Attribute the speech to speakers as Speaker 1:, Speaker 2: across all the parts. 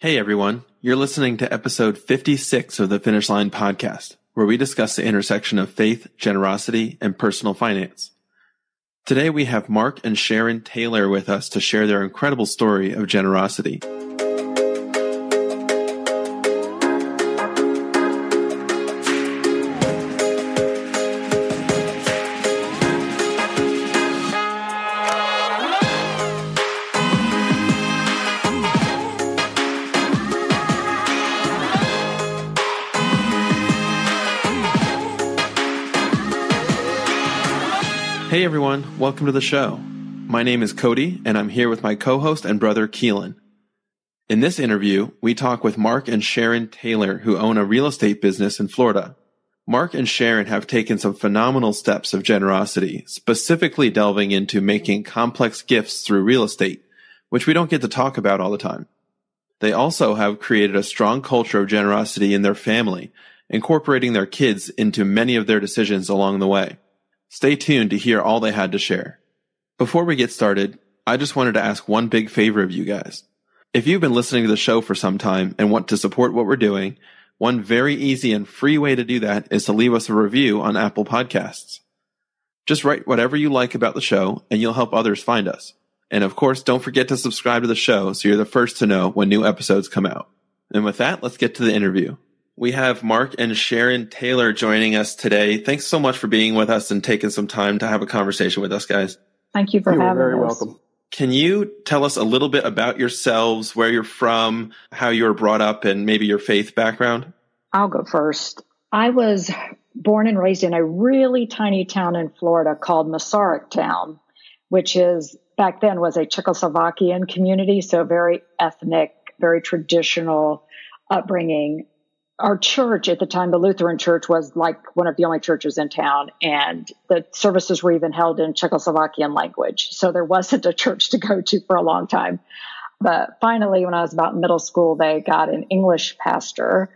Speaker 1: Hey everyone, you're listening to episode 56 of the Finish Line podcast, where we discuss the intersection of faith, generosity, and personal finance. Today we have Mark and Sharon Taylor with us to share their incredible story of generosity. Everyone, welcome to the show. My name is Cody, and I'm here with my co host and brother Keelan. In this interview, we talk with Mark and Sharon Taylor, who own a real estate business in Florida. Mark and Sharon have taken some phenomenal steps of generosity, specifically delving into making complex gifts through real estate, which we don't get to talk about all the time. They also have created a strong culture of generosity in their family, incorporating their kids into many of their decisions along the way. Stay tuned to hear all they had to share. Before we get started, I just wanted to ask one big favor of you guys. If you've been listening to the show for some time and want to support what we're doing, one very easy and free way to do that is to leave us a review on Apple Podcasts. Just write whatever you like about the show and you'll help others find us. And of course, don't forget to subscribe to the show so you're the first to know when new episodes come out. And with that, let's get to the interview. We have Mark and Sharon Taylor joining us today. Thanks so much for being with us and taking some time to have a conversation with us, guys.
Speaker 2: Thank you for
Speaker 3: You're
Speaker 2: having
Speaker 3: very
Speaker 2: us.
Speaker 3: welcome.
Speaker 1: Can you tell us a little bit about yourselves, where you're from, how you were brought up, and maybe your faith background?
Speaker 2: I'll go first. I was born and raised in a really tiny town in Florida called Masaryk Town, which is back then was a Czechoslovakian community, so very ethnic, very traditional upbringing. Our church at the time, the Lutheran church, was like one of the only churches in town, and the services were even held in Czechoslovakian language. So there wasn't a church to go to for a long time. But finally, when I was about middle school, they got an English pastor.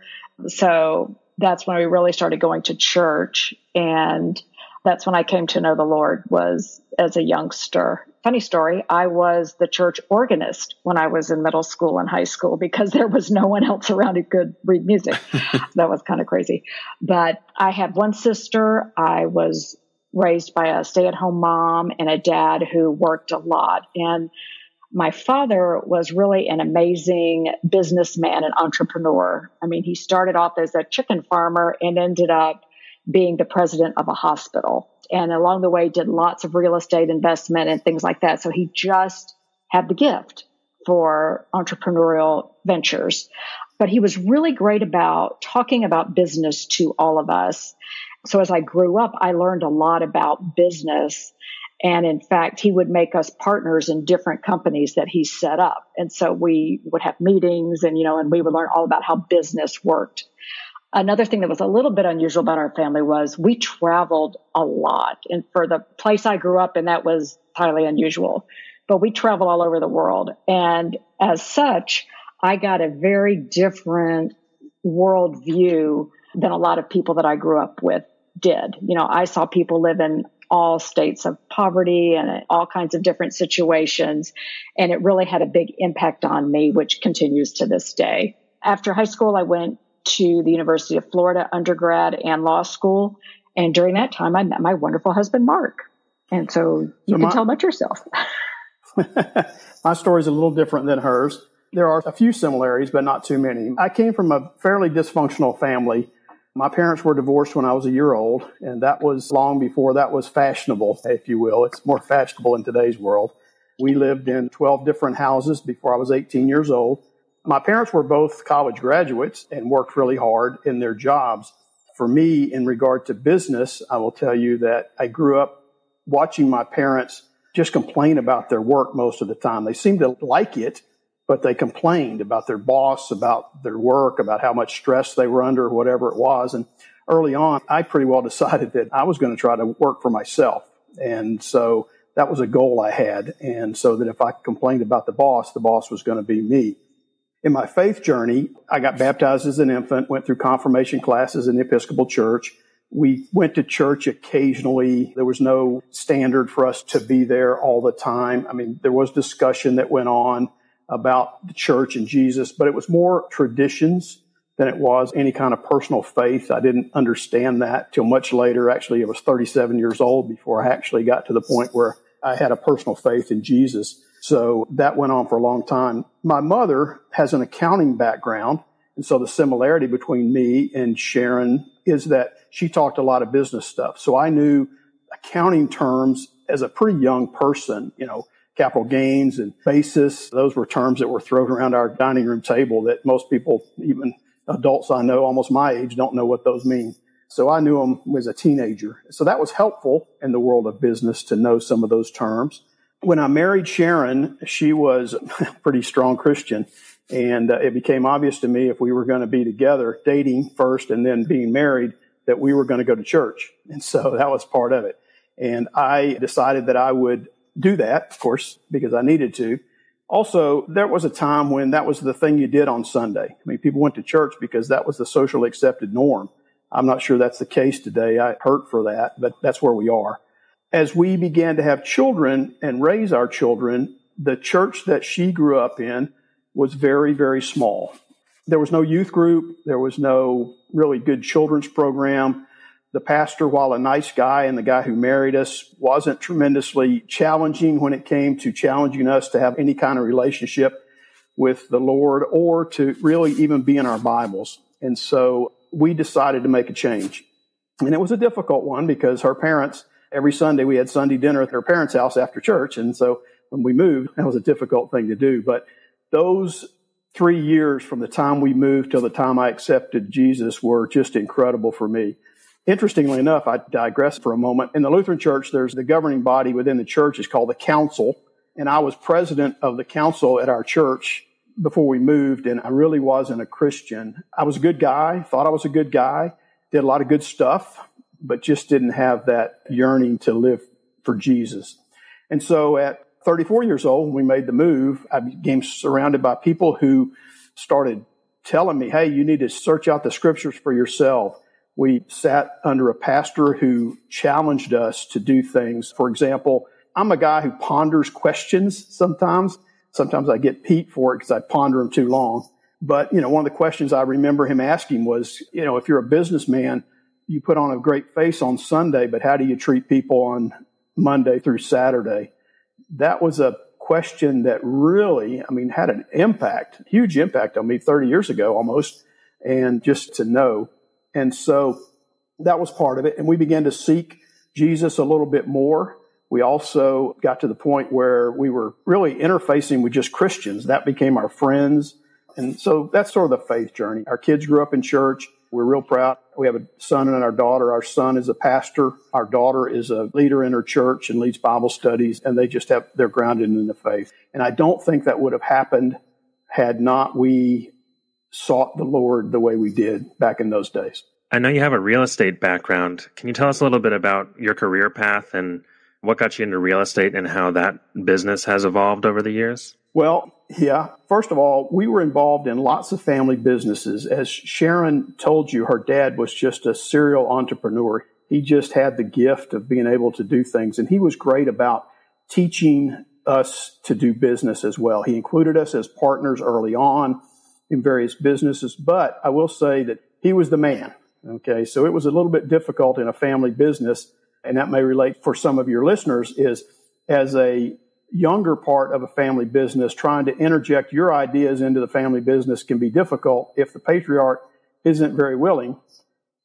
Speaker 2: So that's when we really started going to church. And that's when I came to know the Lord was as a youngster. Funny story. I was the church organist when I was in middle school and high school because there was no one else around who could read music. that was kind of crazy. But I had one sister. I was raised by a stay at home mom and a dad who worked a lot. And my father was really an amazing businessman and entrepreneur. I mean, he started off as a chicken farmer and ended up being the president of a hospital. And along the way, did lots of real estate investment and things like that. So he just had the gift for entrepreneurial ventures. But he was really great about talking about business to all of us. So as I grew up, I learned a lot about business. And in fact, he would make us partners in different companies that he set up. And so we would have meetings and, you know, and we would learn all about how business worked. Another thing that was a little bit unusual about our family was we traveled a lot. And for the place I grew up in, that was highly unusual. But we traveled all over the world. And as such, I got a very different worldview than a lot of people that I grew up with did. You know, I saw people live in all states of poverty and all kinds of different situations. And it really had a big impact on me, which continues to this day. After high school, I went to the University of Florida undergrad and law school. And during that time, I met my wonderful husband, Mark. And so you
Speaker 3: So
Speaker 2: can
Speaker 3: my-
Speaker 2: tell about yourself.
Speaker 3: My story is a little different than hers. There are a few similarities, but not too many. I came from a fairly dysfunctional family. My parents were divorced when I was a year old, and that was long before that was fashionable, if you will. It's more fashionable in today's world. We lived in 12 different houses before I was 18 years old. My parents were both college graduates and worked really hard in their jobs. For me, in regard to business, I will tell you that I grew up watching my parents just complain about their work most of the time. They seemed to like it, but they complained about their boss, about their work, about how much stress they were under, whatever it was. And early on, I pretty well decided that I was going to try to work for myself. And so that was a goal I had. And so that if I complained about the boss, the boss was going to be me. In my faith journey, I got baptized as an infant, went through confirmation classes in the Episcopal Church. We went to church occasionally. There was no standard for us to be there all the time. I mean, there was discussion that went on, about the church and Jesus, but it was more traditions than it was any kind of personal faith. I didn't understand that till much later. Actually, I was 37 years old before I actually got to the point where I had a personal faith in Jesus. So that went on for a long time. My mother has an accounting background. And so the similarity between me and Sharon is that she talked a lot of business stuff. So I knew accounting terms as a pretty young person, you know, capital gains and basis. Those were terms that were thrown around our dining room table that most people, even adults I know almost my age, don't know what those mean. So I knew them as a teenager. So that was helpful in the world of business to know some of those terms. When I married Sharon, she was a pretty strong Christian. And uh, it became obvious to me if we were going to be together, dating first and then being married, that we were going to go to church. And so that was part of it. And I decided that I would do that, of course, because I needed to. Also, there was a time when that was the thing you did on Sunday. I mean, people went to church because that was the socially accepted norm. I'm not sure that's the case today. I hurt for that, but that's where we are. As we began to have children and raise our children, the church that she grew up in was very, very small. There was no youth group. There was no really good children's program. The pastor, while a nice guy and the guy who married us, wasn't tremendously challenging when it came to challenging us to have any kind of relationship with the Lord or to really even be in our Bibles. And so we decided to make a change. And it was a difficult one because her parents, every Sunday we had Sunday dinner at their parents' house after church. And so when we moved, that was a difficult thing to do. But those three years from the time we moved till the time I accepted Jesus were just incredible for me. Interestingly enough, I digress for a moment. In the Lutheran Church, there's the governing body within the church is called the council. And I was president of the council at our church before we moved, and I really wasn't a Christian. I was a good guy, thought I was a good guy, did a lot of good stuff, but just didn't have that yearning to live for Jesus. And so at 34 years old, when we made the move, I became surrounded by people who started telling me, Hey, you need to search out the scriptures for yourself. We sat under a pastor who challenged us to do things. For example, I'm a guy who ponders questions sometimes. Sometimes I get Pete for it because I ponder them too long. But, you know, one of the questions I remember him asking was, you know, if you're a businessman, you put on a great face on Sunday, but how do you treat people on Monday through Saturday? That was a question that really, I mean, had an impact, huge impact on me 30 years ago almost. And just to know and so that was part of it. And we began to seek Jesus a little bit more. We also got to the point where we were really interfacing with just Christians. That became our friends. And so that's sort of the faith journey. Our kids grew up in church. We're real proud. We have a son and our daughter. Our son is a pastor. Our daughter is a leader in her church and leads Bible studies, and they just have, they're grounded in the faith. And I don't think that would have happened had not we sought the Lord the way we did back in those days.
Speaker 4: I know you have a real estate background. Can you tell us a little bit about your career path and what got you into real estate and how that business has evolved over the years?
Speaker 3: Well, yeah. First of all, we were involved in lots of family businesses. As Sharon told you, her dad was just a serial entrepreneur. He just had the gift of being able to do things, and he was great about teaching us to do business as well. He included us as partners early on in various businesses, but I will say that he was the man. Okay. So it was a little bit difficult in a family business. And that may relate for some of your listeners is as a younger part of a family business, trying to interject your ideas into the family business can be difficult if the patriarch isn't very willing.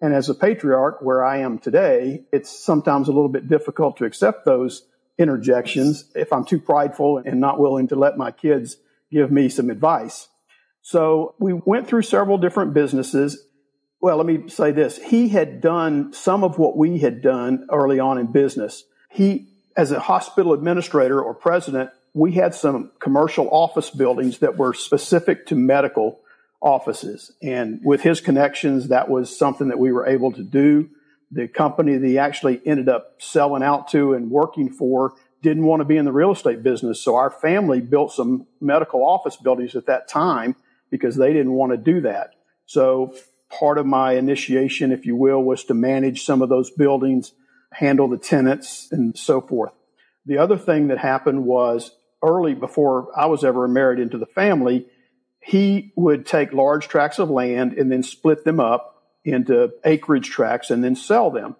Speaker 3: And as a patriarch, where I am today, it's sometimes a little bit difficult to accept those interjections if I'm too prideful and not willing to let my kids give me some advice. So we went through several different businesses. Well, let me say this. He had done some of what we had done early on in business. He, as a hospital administrator or president, we had some commercial office buildings that were specific to medical offices. And with his connections, that was something that we were able to do. The company that he actually ended up selling out to and working for didn't want to be in the real estate business. So our family built some medical office buildings at that time because they didn't want to do that. So part of my initiation, if you will, was to manage some of those buildings, handle the tenants and so forth. The other thing that happened was early before I was ever married into the family, he would take large tracts of land and then split them up into acreage tracts and then sell them.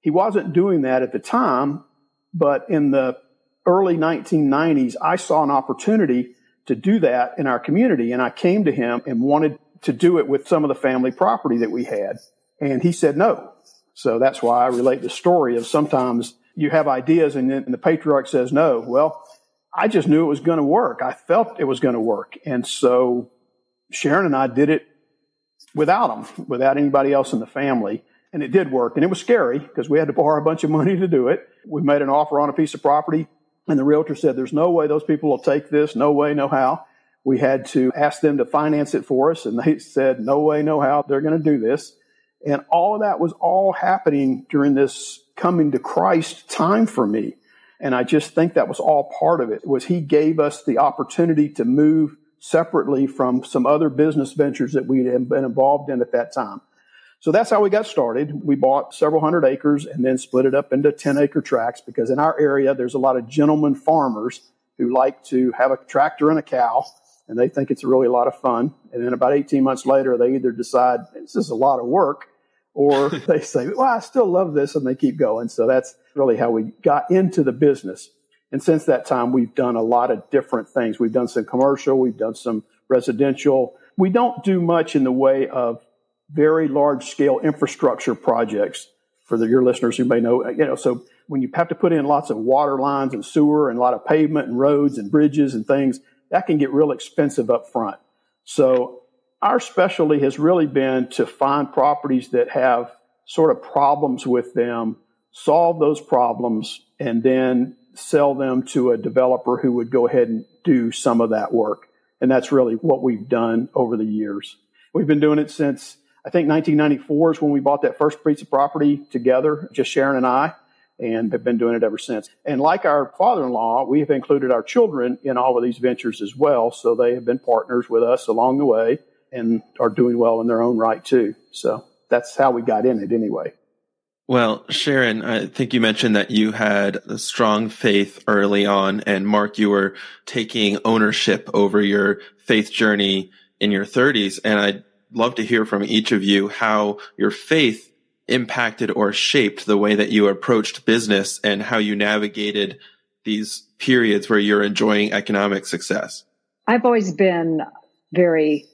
Speaker 3: He wasn't doing that at the time, but in the early 1990s, I saw an opportunity to do that in our community. And I came to him and wanted to do it with some of the family property that we had. And he said no. So that's why I relate the story of sometimes you have ideas and, the patriarch says no. Well, I just knew it was going to work. I felt it was going to work. And so Sharon and I did it without him, without anybody else in the family. And it did work. And it was scary because we had to borrow a bunch of money to do it. We made an offer on a piece of property and the realtor said, there's no way those people will take this. No way, no how. We had to ask them to finance it for us. And they said, no way, no how they're going to do this. And all of that was all happening during this coming to Christ time for me. And I just think that was all part of it was he gave us the opportunity to move separately from some other business ventures that we had been involved in at that time. So that's how we got started. We bought several hundred acres and then split it up into 10 acre tracts because in our area, there's a lot of gentlemen farmers who like to have a tractor and a cow and they think it's really a lot of fun. And then about 18 months later, they either decide this is a lot of work or they say, well, I still love this and they keep going. So that's really how we got into the business. And since that time, we've done a lot of different things. We've done some commercial. We've done some residential. We don't do much in the way of very large scale infrastructure projects for the, your listeners who may know, you know, so when you have to put in lots of water lines and sewer and a lot of pavement and roads and bridges and things, that can get real expensive up front. So our specialty has really been to find properties that have sort of problems with them, solve those problems, and then sell them to a developer who would go ahead and do some of that work. And that's really what we've done over the years. We've been doing it since I think 1994 is when we bought that first piece of property together, just Sharon and I, and have been doing it ever since. And like our father-in-law, we have included our children in all of these ventures as well. So they have been partners with us along the way and are doing well in their own right too. So that's how we got in it anyway.
Speaker 1: Well, Sharon, I think you mentioned that you had a strong faith early on, and Mark, you were taking ownership over your faith journey in your 30s. And I'd love to hear from each of you how your faith impacted or shaped the way that you approached business and how you navigated these periods where you're enjoying economic success.
Speaker 2: I've always been very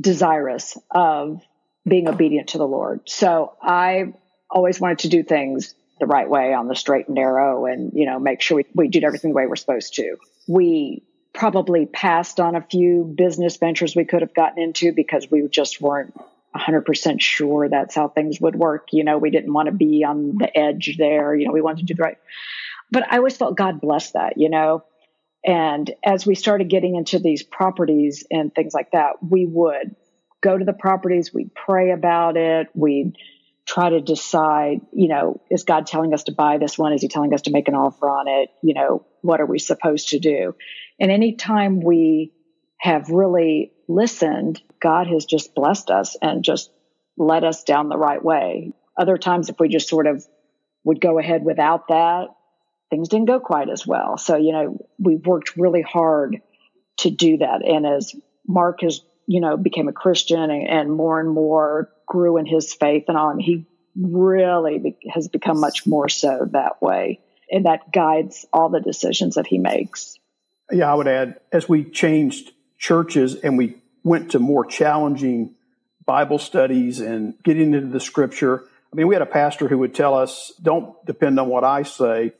Speaker 2: desirous of being obedient to the Lord. So I always wanted to do things the right way on the straight and narrow and, you know, make sure we, we did everything the way we're supposed to. We probably passed on a few business ventures we could have gotten into because we just weren't 100% sure that's how things would work. You know, we didn't want to be on the edge there. You know, we wanted to do the right. But I always felt God bless that, you know. And as we started getting into these properties and things like that, we would go to the properties, we'd pray about it, we'd try to decide, you know, is God telling us to buy this one? Is he telling us to make an offer on it? You know, what are we supposed to do? And anytime we have really listened, God has just blessed us and just led us down the right way. Other times, if we just sort of would go ahead without that, things didn't go quite as well. So, you know, we've worked really hard to do that. And as Mark has, you know, became a Christian and, and more and more grew in his faith and on, he really be, has become much more so that way. And that guides all the decisions that he makes.
Speaker 3: Yeah, I would add, as we changed churches and we went to more challenging Bible studies and getting into the scripture. I mean, we had a pastor who would tell us, don't depend on what I say.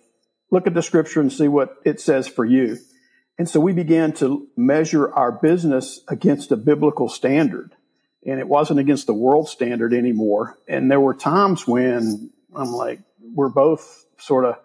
Speaker 3: Look at the scripture and see what it says for you. And so we began to measure our business against a biblical standard. And it wasn't against the world standard anymore. And there were times when I'm like, we're both sort of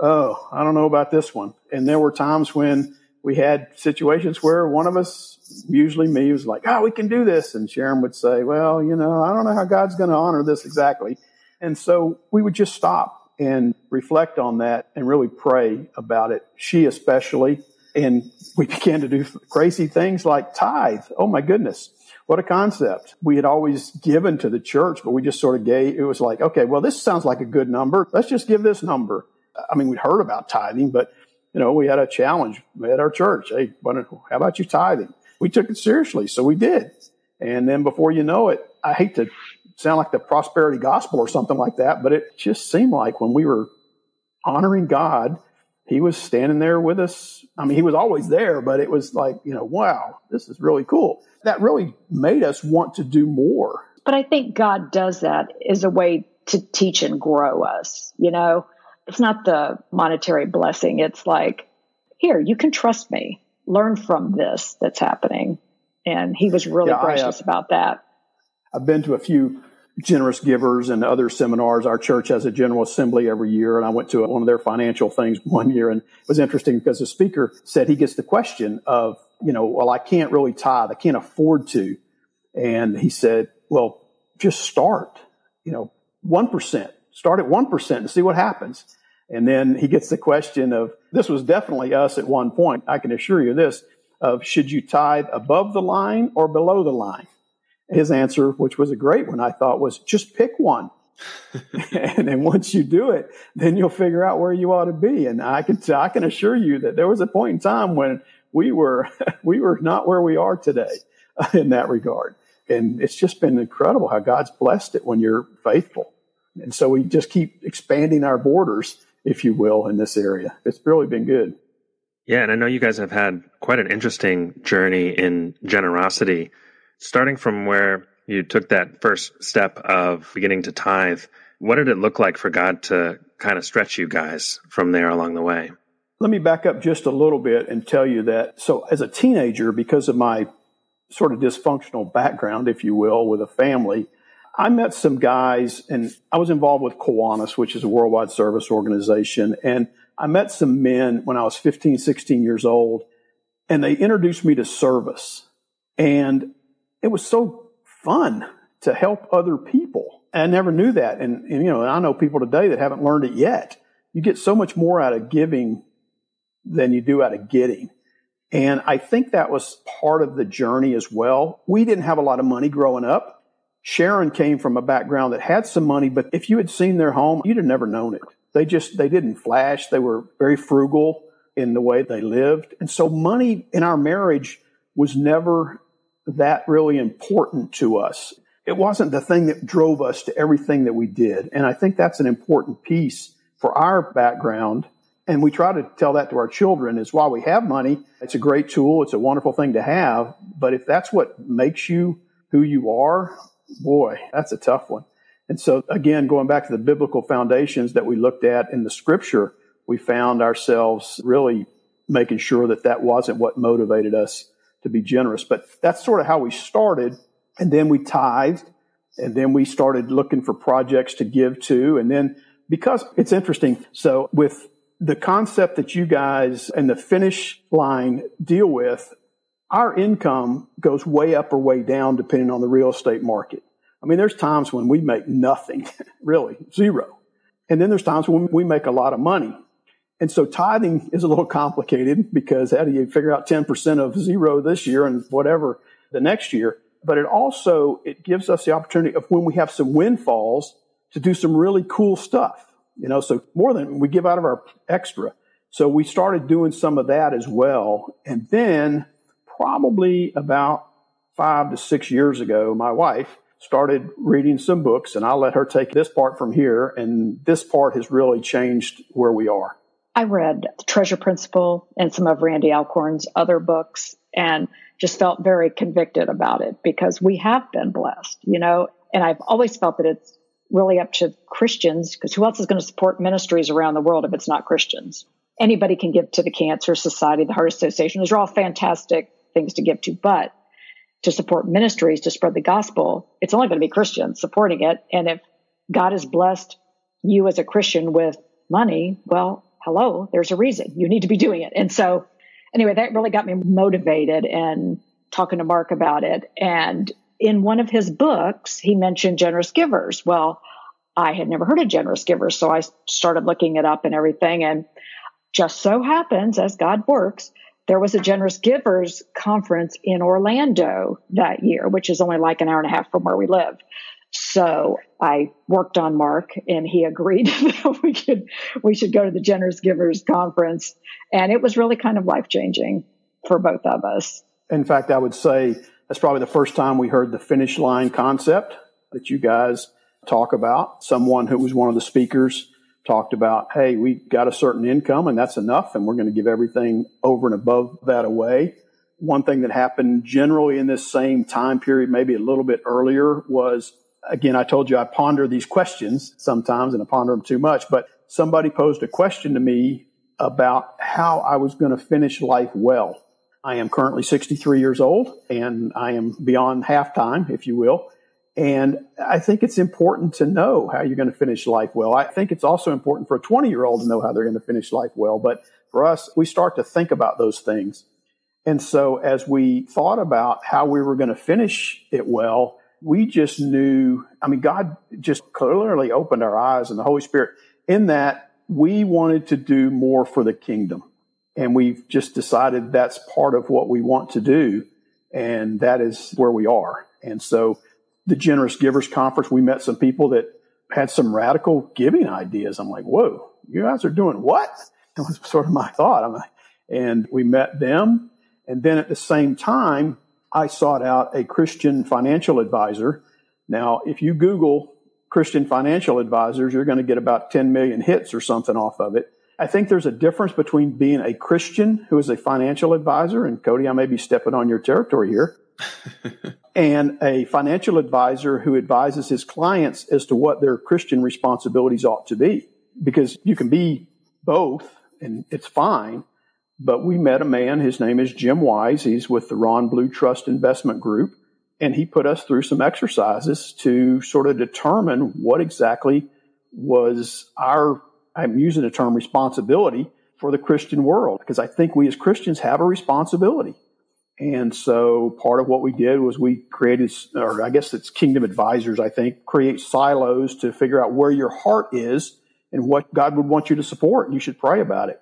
Speaker 3: oh, I don't know about this one. And there were times when we had situations where one of us, usually me, was like, oh, we can do this. And Sharon would say, well, you know, I don't know how God's going to honor this exactly. And so we would just stop and reflect on that and really pray about it. She especially. And we began to do crazy things like tithe. Oh my goodness. What a concept. We had always given to the church, but we just sort of gave, it was like, okay, well, this sounds like a good number. Let's just give this number. I mean, we'd heard about tithing, but you know, we had a challenge at our church. Hey, how about you tithing? We took it seriously, so we did. And then before you know it, I hate to sound like the prosperity gospel or something like that, but it just seemed like when we were honoring God, he was standing there with us. I mean, he was always there, but it was like, you know, wow, this is really cool. That really made us want to do more.
Speaker 2: But I think God does that as a way to teach and grow us. You know, it's not the monetary blessing. It's like, here, you can trust me. Learn from this that's happening. And he was really yeah, gracious I, uh, about that.
Speaker 3: I've been to a few generous givers and other seminars. Our church has a general assembly every year, and I went to one of their financial things one year, and it was interesting because the speaker said he gets the question of, you know, well, I can't really tithe, I can't afford to, and he said, well, just start, you know, one percent, start at one percent and see what happens. And then he gets the question of, this was definitely us at one point. I can assure you this of should you tithe above the line or below the line? his answer, which was a great one, I thought was just pick one. and then once you do it, then you'll figure out where you ought to be. And I can, I can assure you that there was a point in time when we were, we were not where we are today in that regard. And it's just been incredible how God's blessed it when you're faithful. And so we just keep expanding our borders, if you will, in this area. It's really been good.
Speaker 4: Yeah. And I know you guys have had quite an interesting journey in generosity starting from where you took that first step of beginning to tithe, what did it look like for God to kind of stretch you guys from there along the way?
Speaker 3: Let me back up just a little bit and tell you that. So, as a teenager, because of my sort of dysfunctional background, if you will, with a family, I met some guys and I was involved with Kiwanis, which is a worldwide service organization. And I met some men when I was 15, 16 years old, and they introduced me to service. And it was so fun to help other people. I never knew that. And, and, you know, I know people today that haven't learned it yet. You get so much more out of giving than you do out of getting. And I think that was part of the journey as well. We didn't have a lot of money growing up. Sharon came from a background that had some money, but if you had seen their home, you'd have never known it. They just, they didn't flash. They were very frugal in the way they lived. And so money in our marriage was never that really important to us. It wasn't the thing that drove us to everything that we did. And I think that's an important piece for our background. And we try to tell that to our children is while we have money, it's a great tool. It's a wonderful thing to have. But if that's what makes you who you are, boy, that's a tough one. And so again, going back to the biblical foundations that we looked at in the scripture, we found ourselves really making sure that that wasn't what motivated us to be generous. But that's sort of how we started. And then we tithed and then we started looking for projects to give to. And then because it's interesting. So with the concept that you guys and the finish line deal with, our income goes way up or way down depending on the real estate market. I mean, there's times when we make nothing, really, zero. And then there's times when we make a lot of money. And so tithing is a little complicated because how do you figure out 10% of zero this year and whatever the next year? But it also, it gives us the opportunity of when we have some windfalls to do some really cool stuff, you know, so more than we give out of our extra. So we started doing some of that as well. And then probably about five to six years ago, my wife started reading some books and I'll let her take this part from here. And this part has really changed where we are.
Speaker 2: I read The Treasure Principle and some of Randy Alcorn's other books and just felt very convicted about it because we have been blessed, you know, and I've always felt that it's really up to Christians because who else is going to support ministries around the world if it's not Christians? Anybody can give to the Cancer Society, the Heart Association. Those are all fantastic things to give to, but to support ministries, to spread the gospel, it's only going to be Christians supporting it. And if God has blessed you as a Christian with money, well, hello, there's a reason you need to be doing it. And so anyway, that really got me motivated and talking to Mark about it. And in one of his books, he mentioned generous givers. Well, I had never heard of generous givers. So I started looking it up and everything. And just so happens, as God works, there was a generous givers conference in Orlando that year, which is only like an hour and a half from where we live. So I worked on Mark and he agreed that we could, we should go to the Generous Givers Conference. And it was really kind of life changing for both of us.
Speaker 3: In fact, I would say that's probably the first time we heard the finish line concept that you guys talk about. Someone who was one of the speakers talked about, hey, we got a certain income and that's enough, and we're going to give everything over and above that away. One thing that happened generally in this same time period, maybe a little bit earlier, was again, I told you I ponder these questions sometimes and I ponder them too much, but somebody posed a question to me about how I was going to finish life well. I am currently 63 years old and I am beyond halftime, if you will. And I think it's important to know how you're going to finish life well. I think it's also important for a 20 year old to know how they're going to finish life well. But for us, we start to think about those things. And so as we thought about how we were going to finish it well, we just knew, I mean, God just clearly opened our eyes and the Holy Spirit in that we wanted to do more for the kingdom. And we've just decided that's part of what we want to do. And that is where we are. And so the Generous Givers Conference, we met some people that had some radical giving ideas. I'm like, whoa, you guys are doing what? That was sort of my thought. I'm like, and we met them. And then at the same time, I sought out a Christian financial advisor. Now, if you Google Christian financial advisors, you're going to get about 10 million hits or something off of it. I think there's a difference between being a Christian who is a financial advisor, and Cody, I may be stepping on your territory here, and a financial advisor who advises his clients as to what their Christian responsibilities ought to be. Because you can be both, and it's fine. But we met a man, his name is Jim Wise. He's with the Ron Blue Trust Investment Group. And he put us through some exercises to sort of determine what exactly was our, I'm using the term responsibility for the Christian world, because I think we as Christians have a responsibility. And so part of what we did was we created, or I guess it's Kingdom Advisors, I think, create silos to figure out where your heart is and what God would want you to support. And you should pray about it.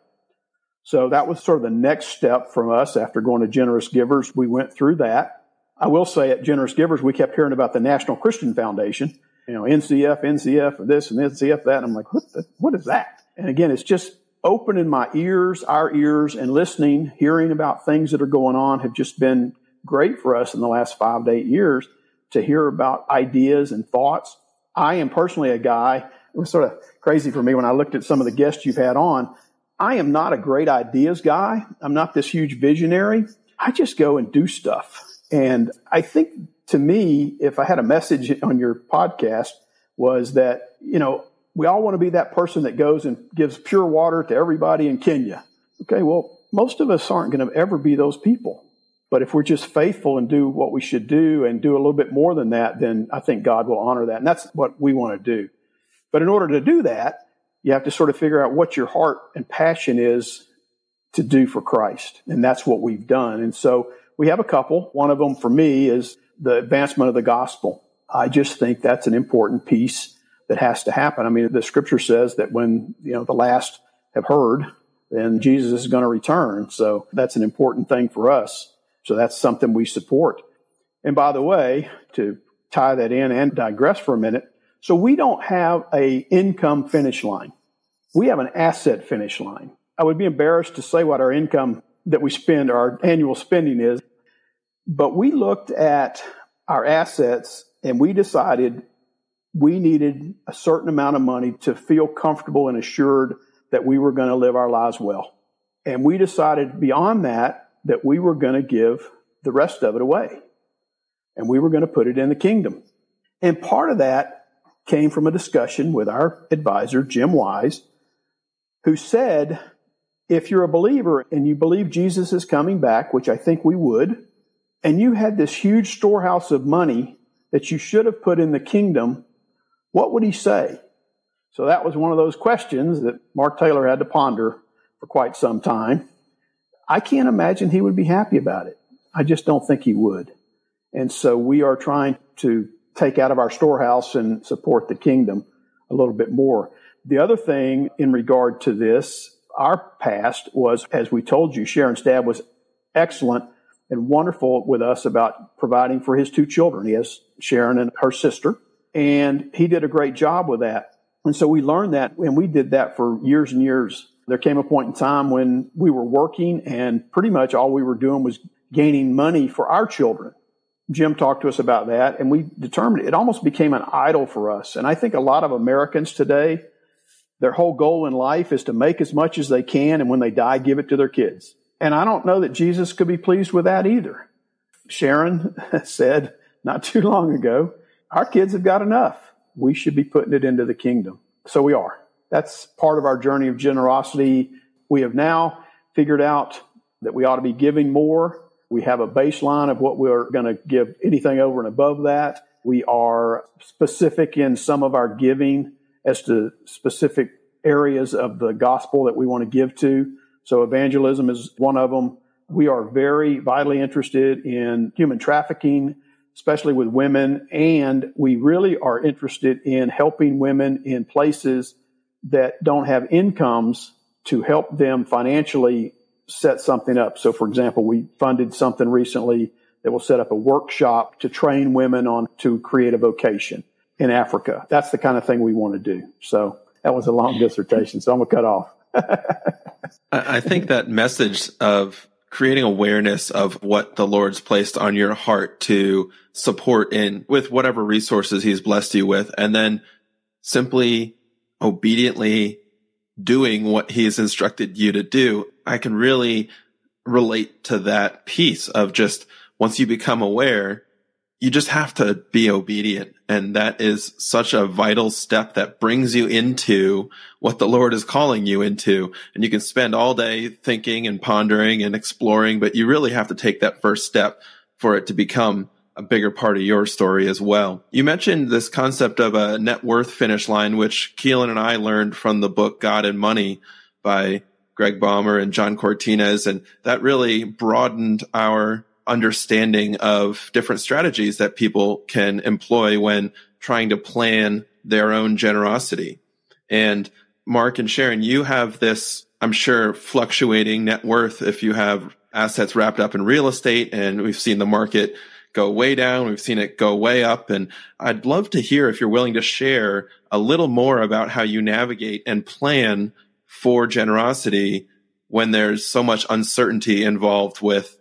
Speaker 3: So that was sort of the next step from us after going to Generous Givers. We went through that. I will say at Generous Givers, we kept hearing about the National Christian Foundation, you know, NCF, NCF, this and NCF, that. And I'm like, what, the, what is that? And again, it's just opening my ears, our ears, and listening, hearing about things that are going on have just been great for us in the last five to eight years to hear about ideas and thoughts. I am personally a guy, it was sort of crazy for me when I looked at some of the guests you've had on. I am not a great ideas guy. I'm not this huge visionary. I just go and do stuff. And I think to me, if I had a message on your podcast was that, you know, we all want to be that person that goes and gives pure water to everybody in Kenya. Okay, well, most of us aren't going to ever be those people. But if we're just faithful and do what we should do and do a little bit more than that, then I think God will honor that. And that's what we want to do. But in order to do that, you have to sort of figure out what your heart and passion is to do for Christ. And that's what we've done. And so we have a couple. One of them for me is the advancement of the gospel. I just think that's an important piece that has to happen. I mean, the scripture says that when, you know, the last have heard, then Jesus is going to return. So that's an important thing for us. So that's something we support. And by the way, to tie that in and digress for a minute, so we don't have a income finish line. We have an asset finish line. I would be embarrassed to say what our income that we spend, our annual spending is, but we looked at our assets and we decided we needed a certain amount of money to feel comfortable and assured that we were going to live our lives well. And we decided beyond that, that we were going to give the rest of it away. And we were going to put it in the kingdom. And part of that came from a discussion with our advisor, Jim Wise, who said, if you're a believer and you believe Jesus is coming back, which I think we would, and you had this huge storehouse of money that you should have put in the kingdom, what would he say? So that was one of those questions that Mark Taylor had to ponder for quite some time. I can't imagine he would be happy about it. I just don't think he would. And so we are trying to take out of our storehouse and support the kingdom a little bit more. The other thing in regard to this, our past was, as we told you, Sharon's dad was excellent and wonderful with us about providing for his two children. He has Sharon and her sister. And he did a great job with that. And so we learned that and we did that for years and years. There came a point in time when we were working and pretty much all we were doing was gaining money for our children. Jim talked to us about that and we determined it almost became an idol for us. And I think a lot of Americans today, their whole goal in life is to make as much as they can and when they die, give it to their kids. And I don't know that Jesus could be pleased with that either. Sharon said not too long ago, our kids have got enough. We should be putting it into the kingdom. So we are. That's part of our journey of generosity. We have now figured out that we ought to be giving more. We have a baseline of what we're going to give anything over and above that. We are specific in some of our giving as to specific areas of the gospel that we want to give to. So evangelism is one of them. We are very vitally interested in human trafficking, especially with women. And we really are interested in helping women in places that don't have incomes to help them financially set something up. So for example, we funded something recently that will set up a workshop to train women on to create a vocation in Africa. That's the kind of thing we want to do. So that was a long dissertation. So I'm going to cut off.
Speaker 1: I think that message of creating awareness of what the Lord's placed on your heart to support in with whatever resources he's blessed you with, and then simply obediently doing what he's instructed you to do. I can really relate to that piece of just once you become aware, you just have to be obedient. And that is such a vital step that brings you into what the Lord is calling you into. And you can spend all day thinking and pondering and exploring, but you really have to take that first step for it to become a bigger part of your story as well. You mentioned this concept of a net worth finish line, which Keelan and I learned from the book God and Money by Greg Baumer and John Cortines. And that really broadened our understanding of different strategies that people can employ when trying to plan their own generosity. And Mark and Sharon, you have this, I'm sure, fluctuating net worth if you have assets wrapped up in real estate and we've seen the market go way down. We've seen it go way up. And I'd love to hear if you're willing to share a little more about how you navigate and plan for generosity when there's so much uncertainty involved with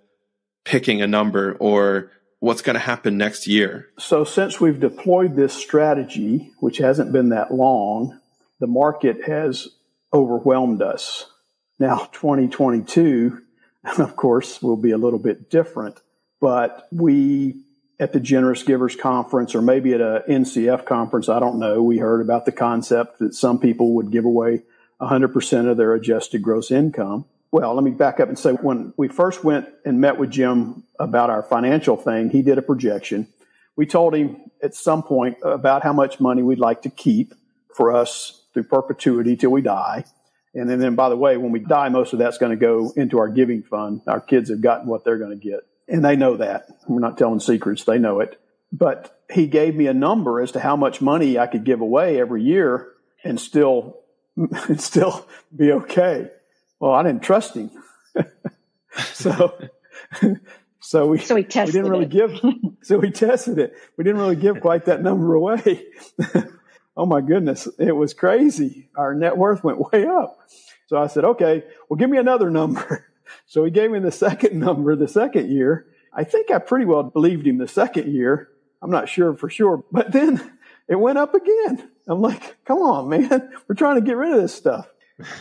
Speaker 1: picking a number or what's going to happen next year?
Speaker 3: So, since we've deployed this strategy, which hasn't been that long, the market has overwhelmed us. Now, 2022, of course, will be a little bit different, but we at the Generous Givers Conference or maybe at a NCF conference, I don't know, we heard about the concept that some people would give away 100% of their adjusted gross income well, let me back up and say when we first went and met with Jim about our financial thing, he did a projection. We told him at some point about how much money we'd like to keep for us through perpetuity till we die. And then, then by the way, when we die, most of that's going to go into our giving fund. Our kids have gotten what they're going to get. And they know that. We're not telling secrets. They know it. But he gave me a number as to how much money I could give away every year and still, and still be okay. Well, I didn't trust him. so, so we,
Speaker 2: so we, tested
Speaker 3: we didn't really
Speaker 2: it.
Speaker 3: give, so we tested it. We didn't really give quite that number away. oh my goodness. It was crazy. Our net worth went way up. So I said, okay, well, give me another number. So he gave me the second number the second year. I think I pretty well believed him the second year. I'm not sure for sure, but then it went up again. I'm like, come on, man. We're trying to get rid of this stuff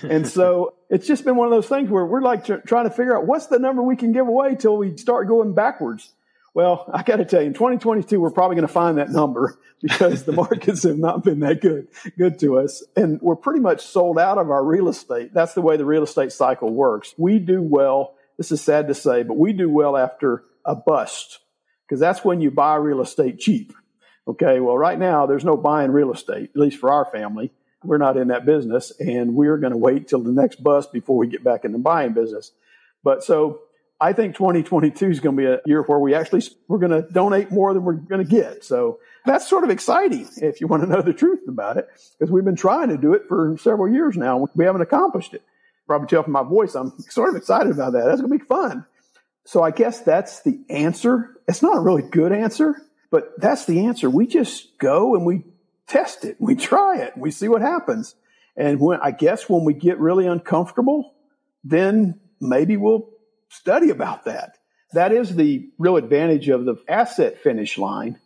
Speaker 3: and so it's just been one of those things where we're like trying to figure out what's the number we can give away till we start going backwards. Well, I got to tell you, in 2022, we're probably going to find that number because the markets have not been that good, good to us. And we're pretty much sold out of our real estate. That's the way the real estate cycle works. We do well. This is sad to say, but we do well after a bust because that's when you buy real estate cheap. Okay. Well, right now there's no buying real estate, at least for our family. We're not in that business and we're going to wait till the next bust before we get back in the buying business. But so I think 2022 is going to be a year where we actually, we're going to donate more than we're going to get. So that's sort of exciting if you want to know the truth about it, because we've been trying to do it for several years now. We haven't accomplished it. Probably tell from my voice, I'm sort of excited about that. That's going to be fun. So I guess that's the answer. It's not a really good answer, But that's the answer. We just go and we test it. We try it. We see what happens. And when I guess when we get really uncomfortable, then maybe we'll study about that. That is the real advantage of the asset finish line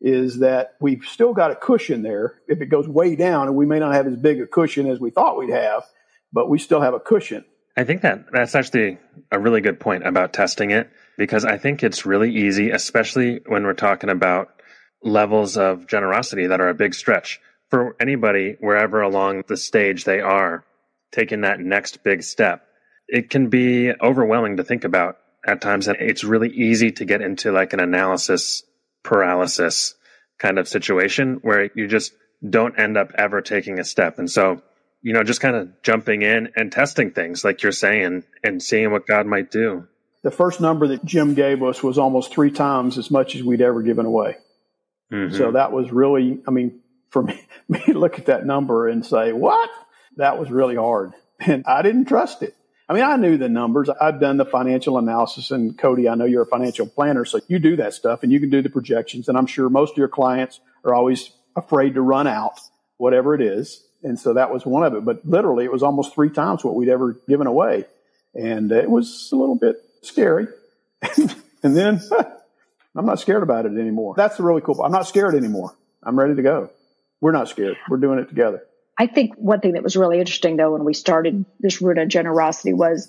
Speaker 3: is that we've still got a cushion there. If it goes way down and we may not have as big a cushion as we thought we'd have, but we still have a cushion.
Speaker 4: I think that that's actually a really good point about testing it because I think it's really easy, especially when we're talking about levels of generosity that are a big stretch for anybody wherever along the stage they are taking that next big step. It can be overwhelming to think about at times and it's really easy to get into like an analysis paralysis kind of situation where you just don't end up ever taking a step. And so, you know, just kind of jumping in and testing things like you're saying and seeing what God might do.
Speaker 3: The first number that Jim gave us was almost three times as much as we'd ever given away. Mm-hmm. So that was really, I mean, for me, me to look at that number and say, what? That was really hard. And I didn't trust it. I mean, I knew the numbers. I've done the financial analysis and Cody, I know you're a financial planner, so you do that stuff and you can do the projections. And I'm sure most of your clients are always afraid to run out, whatever it is. And so that was one of it. But literally, it was almost three times what we'd ever given away. And it was a little bit scary. and then I'm not scared about it anymore. That's the really cool. part. I'm not scared anymore. I'm ready to go. We're not scared. We're doing it together.
Speaker 2: I think one thing that was really interesting though when we started this route of generosity was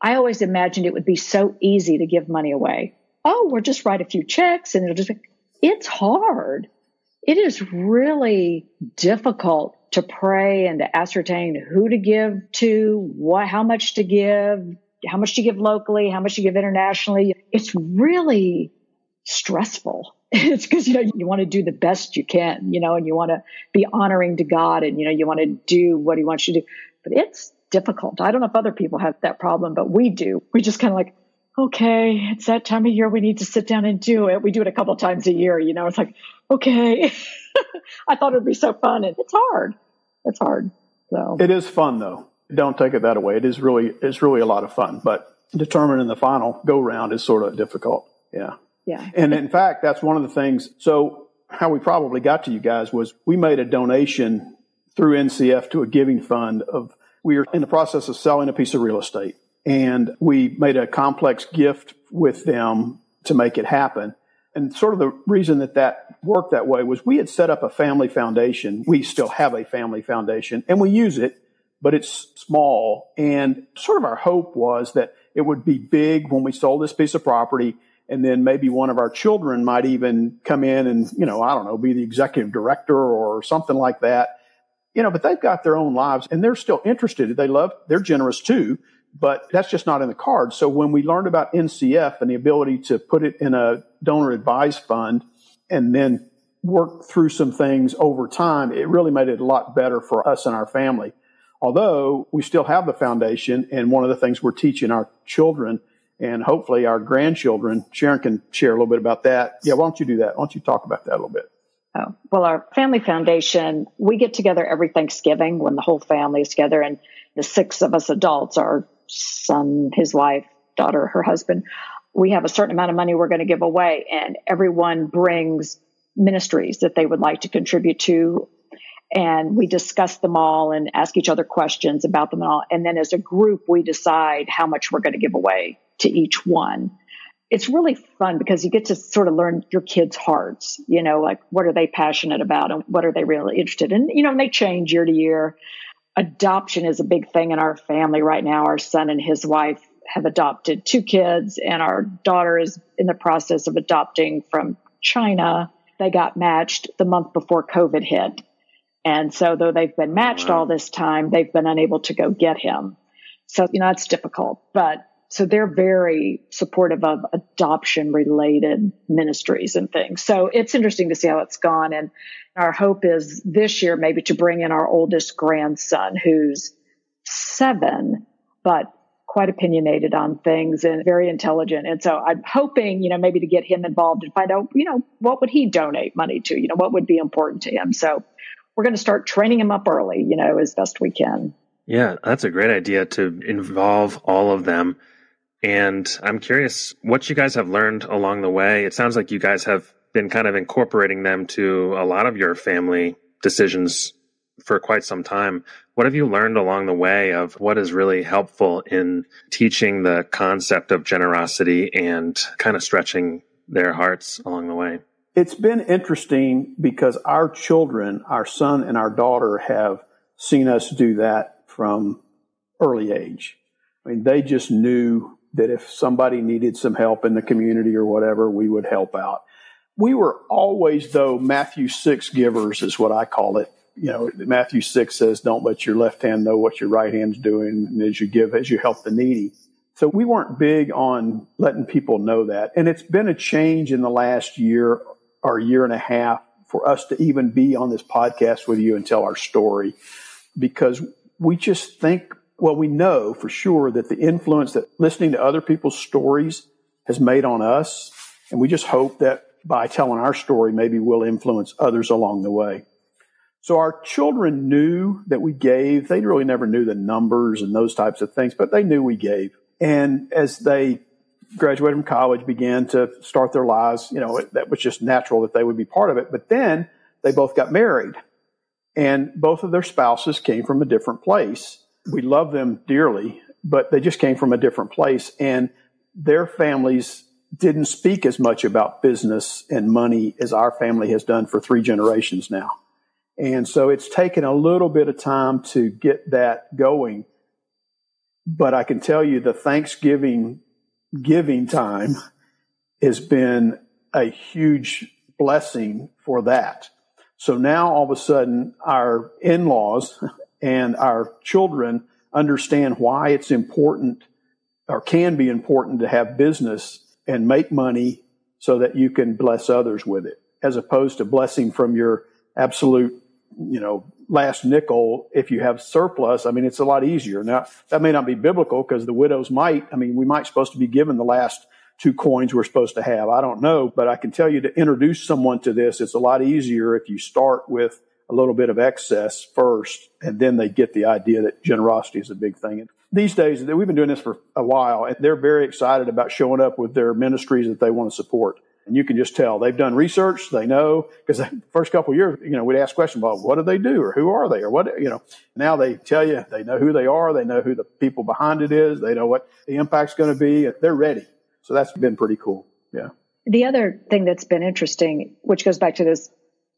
Speaker 2: I always imagined it would be so easy to give money away. Oh, we'll just write a few checks and it'll just be, it's hard. It is really difficult to pray and to ascertain who to give to, what how much to give, how much to give locally, how much to give internationally. It's really stressful. it's because, you know, you want to do the best you can, you know, and you want to be honoring to God and, you know, you want to do what he wants you to do. But it's difficult. I don't know if other people have that problem, but we do. We just kind of like, okay, it's that time of year. We need to sit down and do it. We do it a couple times a year, you know, it's like, okay, I thought it would be so fun and it's hard. It's hard. So
Speaker 3: it is fun though. Don't take it that away. It is really, it's really a lot of fun, but determining the final go round is sort of difficult. Yeah.
Speaker 2: Yeah.
Speaker 3: And in fact, that's one of the things. So how we probably got to you guys was we made a donation through NCF to a giving fund of, we were in the process of selling a piece of real estate and we made a complex gift with them to make it happen. And sort of the reason that that worked that way was we had set up a family foundation. We still have a family foundation and we use it, but it's small. And sort of our hope was that it would be big when we sold this piece of property and then maybe one of our children might even come in and you know i don't know be the executive director or something like that. You know but they've got their own lives and they're still interested. They love they're generous too but that's just not in the cards. So when we learned about ncf and the ability to put it in a donor advised fund and then work through some things over time it really made it a lot better for us and our family. Although we still have the foundation and one of the things we're teaching our children and hopefully our grandchildren. Sharon can share a little bit about that. Yeah, why don't you do that? Why don't you talk about that a little bit?
Speaker 2: Oh, well, our family foundation, we get together every Thanksgiving when the whole family is together, and the six of us adults, our son, his wife, daughter, her husband, we have a certain amount of money we're going to give away, and everyone brings ministries that they would like to contribute to. And we discuss them all and ask each other questions about them all. And then as a group, we decide how much we're going to give away to each one. It's really fun because you get to sort of learn your kids' hearts, you know, like what are they passionate about and what are they really interested in? You know, and they change year to year. Adoption is a big thing in our family right now. Our son and his wife have adopted two kids, and our daughter is in the process of adopting from China. They got matched the month before COVID hit. And so, though they've been matched all this time, they've been unable to go get him. So, you know, it's difficult, but so they're very supportive of adoption related ministries and things. So it's interesting to see how it's gone. And our hope is this year maybe to bring in our oldest grandson who's seven, but quite opinionated on things and very intelligent. And so I'm hoping, you know, maybe to get him involved and find out, you know, what would he donate money to? You know, what would be important to him? So we're going to start training him up early, you know, as best we can.
Speaker 4: Yeah, that's a great idea to involve all of them and I'm curious what you guys have learned along the way. It sounds like you guys have been kind of incorporating them to a lot of your family decisions for quite some time. What have you learned along the way of what is really helpful in teaching the concept of generosity and kind of stretching their hearts along the way?
Speaker 3: It's been interesting because our children, our son and our daughter, have seen us do that from early age. I mean, they just knew that if somebody needed some help in the community or whatever, we would help out. We were always, though, Matthew 6 givers is what I call it. You know, Matthew 6 says, don't let your left hand know what your right hand's doing And as you give, as you help the needy. So we weren't big on letting people know that. And it's been a change in the last year or year and a half for us to even be on this podcast with you and tell our story because we just think, well, we know for sure that the influence that listening to other people's stories has made on us. And we just hope that by telling our story, maybe we'll influence others along the way. So our children knew that we gave. They really never knew the numbers and those types of things, but they knew we gave. And as they graduated from college, began to start their lives, you know, that was just natural that they would be part of it. But then they both got married and both of their spouses came from a different place. We love them dearly, but they just came from a different place and their families didn't speak as much about business and money as our family has done for three generations now. And so it's taken a little bit of time to get that going. But I can tell you the Thanksgiving giving time has been a huge blessing for that. So now all of a sudden our in-laws and our children understand why it's important or can be important to have business and make money so that you can bless others with it as opposed to blessing from your absolute, you know, last nickel if you have surplus. I mean, it's a lot easier. Now, that may not be biblical because the widows mite, I mean, we might supposed to be given the last two coins we're supposed to have. I don't know, but I can tell you to introduce someone to this, it's a lot easier if you start with a little bit of excess first, and then they get the idea that generosity is a big thing. And these days, we've been doing this for a while, and they're very excited about showing up with their ministries that they want to support. And you can just tell they've done research. They know because the first couple years, you know, we'd ask questions about what do they do or who are they or what, you know, now they tell you they know who they are. They know who the people behind it is. They know what the impact's going to be. They're ready. So that's been pretty cool. Yeah.
Speaker 2: The other thing that's been interesting, which goes back to this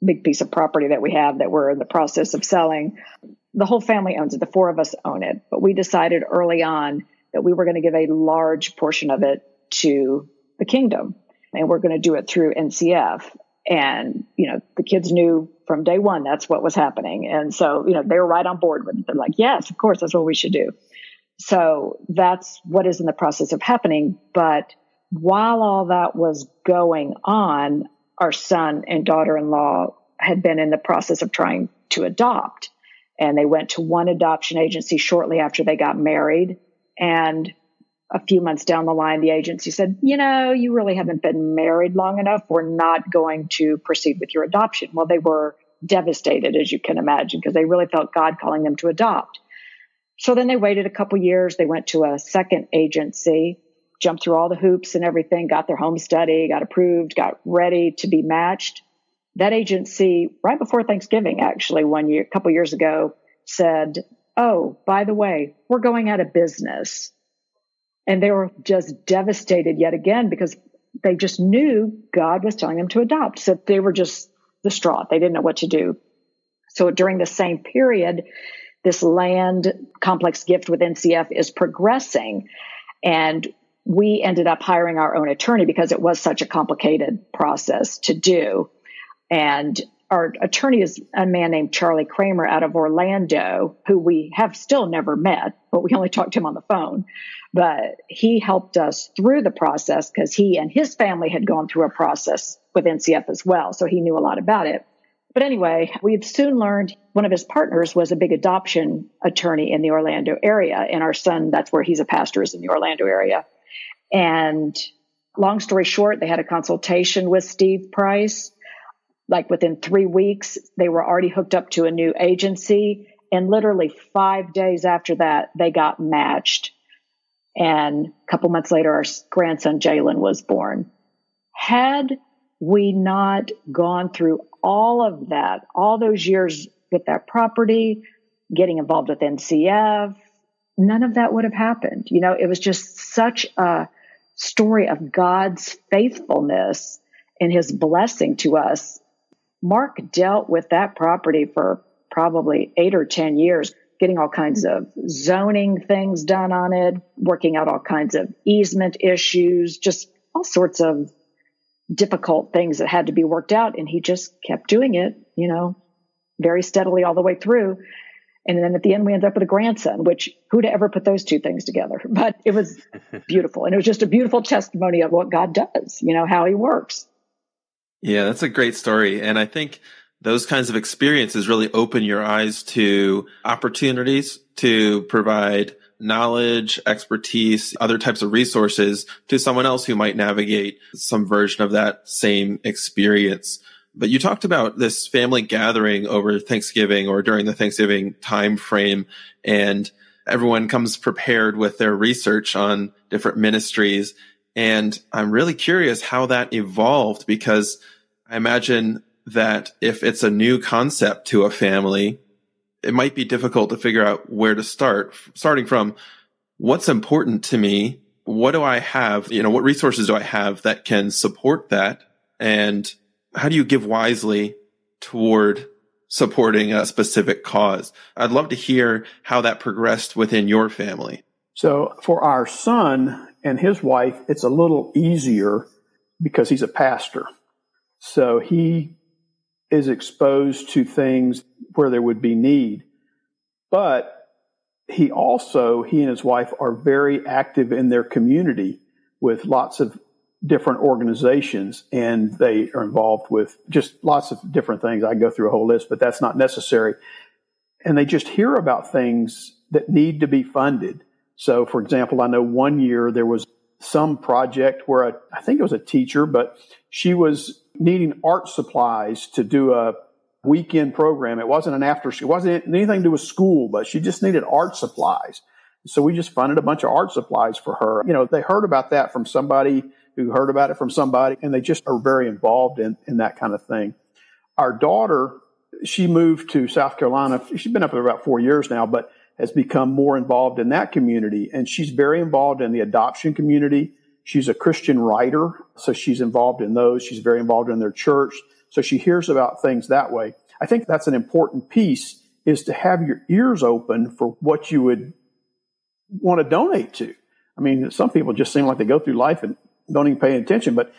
Speaker 2: big piece of property that we have that we're in the process of selling, the whole family owns it. The four of us own it, but we decided early on that we were going to give a large portion of it to the kingdom and we're going to do it through NCF. And, you know, the kids knew from day one that's what was happening. And so, you know, they were right on board with it. They're like, yes, of course, that's what we should do. So that's what is in the process of happening. But while all that was going on, our son and daughter in law had been in the process of trying to adopt. And they went to one adoption agency shortly after they got married. And a few months down the line, the agency said, you know, you really haven't been married long enough. We're not going to proceed with your adoption. Well, they were devastated, as you can imagine, because they really felt God calling them to adopt. So then they waited a couple years. They went to a second agency, jumped through all the hoops and everything, got their home study, got approved, got ready to be matched. That agency, right before Thanksgiving, actually, one year, a couple years ago, said, Oh, by the way, we're going out of business and they were just devastated yet again because they just knew God was telling them to adopt. So they were just distraught. They didn't know what to do. So during the same period, this land complex gift with NCF is progressing. And we ended up hiring our own attorney because it was such a complicated process to do. And our attorney is a man named Charlie Kramer out of Orlando, who we have still never met, but we only talked to him on the phone. But he helped us through the process because he and his family had gone through a process with NCF as well. So he knew a lot about it. But anyway, we soon learned one of his partners was a big adoption attorney in the Orlando area. And our son, that's where he's a pastor, is in the Orlando area. And long story short, they had a consultation with Steve Price like within three weeks, they were already hooked up to a new agency. And literally five days after that, they got matched. And a couple months later, our grandson Jalen was born. Had we not gone through all of that, all those years with that property, getting involved with NCF, none of that would have happened. You know, it was just such a story of God's faithfulness and his blessing to us. Mark dealt with that property for probably eight or 10 years, getting all kinds of zoning things done on it, working out all kinds of easement issues, just all sorts of difficult things that had to be worked out. And he just kept doing it, you know, very steadily all the way through. And then at the end, we ended up with a grandson, which who'd ever put those two things together? But it was beautiful. And it was just a beautiful testimony of what God does, you know, how he works.
Speaker 1: Yeah, that's a great story. And I think those kinds of experiences really open your eyes to opportunities to provide knowledge, expertise, other types of resources to someone else who might navigate some version of that same experience. But you talked about this family gathering over Thanksgiving or during the Thanksgiving time frame and everyone comes prepared with their research on different ministries. And I'm really curious how that evolved because I imagine that if it's a new concept to a family, it might be difficult to figure out where to start, starting from what's important to me. What do I have? You know, what resources do I have that can support that? And how do you give wisely toward supporting a specific cause? I'd love to hear how that progressed within your family.
Speaker 3: So for our son and his wife, it's a little easier because he's a pastor. So he is exposed to things where there would be need. But he also, he and his wife are very active in their community with lots of different organizations and they are involved with just lots of different things. I go through a whole list, but that's not necessary. And they just hear about things that need to be funded. So, for example, I know one year there was some project where a, I think it was a teacher, but she was needing art supplies to do a weekend program. It wasn't an after, it wasn't anything to do with school, but she just needed art supplies. So we just funded a bunch of art supplies for her. You know, they heard about that from somebody who heard about it from somebody, and they just are very involved in, in that kind of thing. Our daughter, she moved to South Carolina. She's been up there about four years now, but has become more involved in that community. And she's very involved in the adoption community. She's a Christian writer, so she's involved in those. She's very involved in their church. So she hears about things that way. I think that's an important piece is to have your ears open for what you would want to donate to. I mean, some people just seem like they go through life and don't even pay attention. But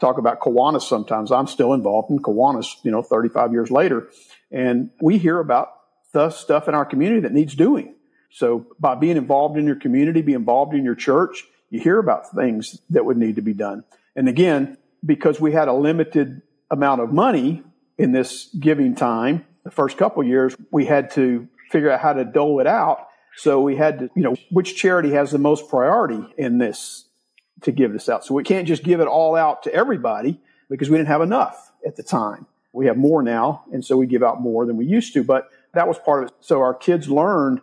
Speaker 3: talk about Kiwanis sometimes. I'm still involved in Kiwanis, you know, 35 years later. And we hear about the stuff in our community that needs doing. So by being involved in your community, be involved in your church, you hear about things that would need to be done. And again, because we had a limited amount of money in this giving time, the first couple years, we had to figure out how to dole it out. So we had to, you know, which charity has the most priority in this to give this out. So we can't just give it all out to everybody because we didn't have enough at the time. We have more now, and so we give out more than we used to. But that was part of it. So our kids learned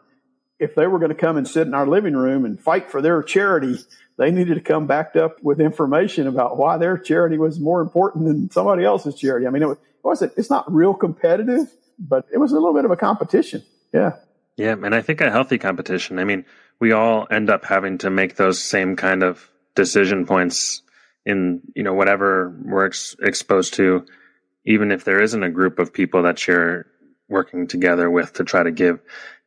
Speaker 3: if they were going to come and sit in our living room and fight for their charity, they needed to come backed up with information about why their charity was more important than somebody else's charity. I mean, it, was, it it's not real competitive, but it was a little bit of a competition. Yeah.
Speaker 4: Yeah. And I think a healthy competition. I mean, we all end up having to make those same kind of decision points in you know whatever we're ex- exposed to even if there isn't a group of people that you're working together with to try to give.